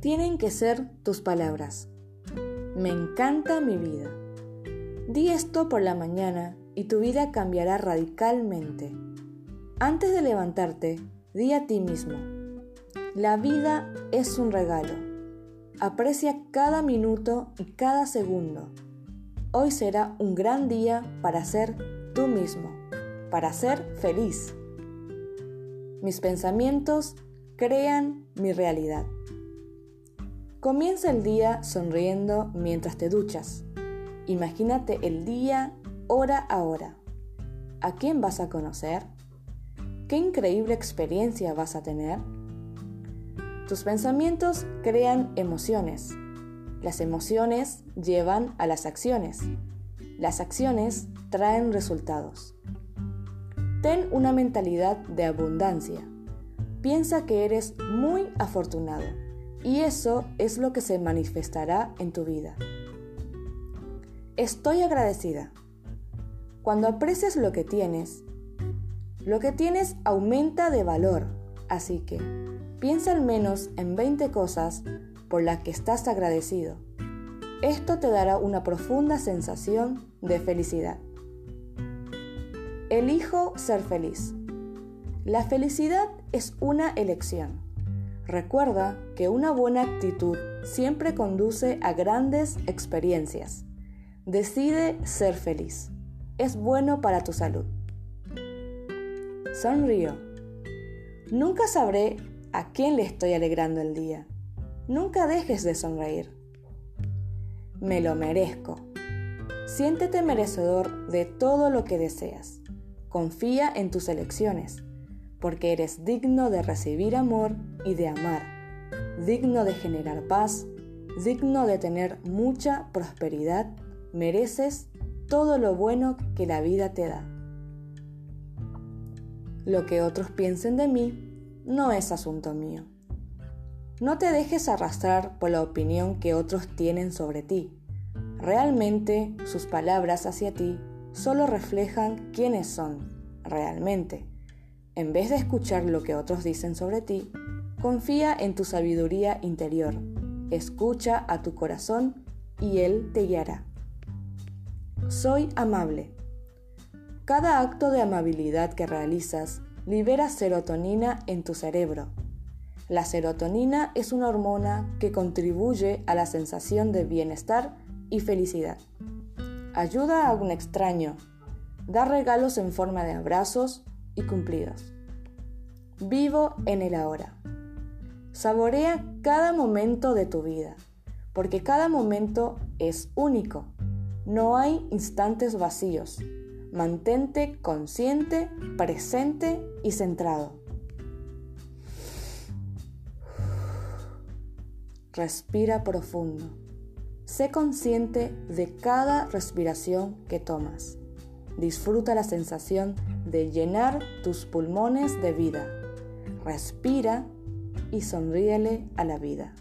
Tienen que ser tus palabras. Me encanta mi vida. Di esto por la mañana y tu vida cambiará radicalmente. Antes de levantarte, di a ti mismo. La vida es un regalo. Aprecia cada minuto y cada segundo. Hoy será un gran día para ser tú mismo, para ser feliz. Mis pensamientos crean mi realidad. Comienza el día sonriendo mientras te duchas. Imagínate el día hora a hora. ¿A quién vas a conocer? ¿Qué increíble experiencia vas a tener? Tus pensamientos crean emociones. Las emociones llevan a las acciones. Las acciones traen resultados. Ten una mentalidad de abundancia. Piensa que eres muy afortunado y eso es lo que se manifestará en tu vida. Estoy agradecida. Cuando aprecias lo que tienes, lo que tienes aumenta de valor, así que piensa al menos en 20 cosas por las que estás agradecido. Esto te dará una profunda sensación de felicidad. Elijo ser feliz. La felicidad es una elección. Recuerda que una buena actitud siempre conduce a grandes experiencias. Decide ser feliz. Es bueno para tu salud. Sonrío. Nunca sabré a quién le estoy alegrando el día. Nunca dejes de sonreír. Me lo merezco. Siéntete merecedor de todo lo que deseas. Confía en tus elecciones, porque eres digno de recibir amor y de amar, digno de generar paz, digno de tener mucha prosperidad, mereces todo lo bueno que la vida te da. Lo que otros piensen de mí no es asunto mío. No te dejes arrastrar por la opinión que otros tienen sobre ti. Realmente sus palabras hacia ti solo reflejan quiénes son, realmente. En vez de escuchar lo que otros dicen sobre ti, confía en tu sabiduría interior. Escucha a tu corazón y él te guiará. Soy amable. Cada acto de amabilidad que realizas libera serotonina en tu cerebro. La serotonina es una hormona que contribuye a la sensación de bienestar y felicidad. Ayuda a un extraño. Da regalos en forma de abrazos y cumplidos. Vivo en el ahora. Saborea cada momento de tu vida, porque cada momento es único. No hay instantes vacíos. Mantente consciente, presente y centrado. Respira profundo. Sé consciente de cada respiración que tomas. Disfruta la sensación de llenar tus pulmones de vida. Respira y sonríele a la vida.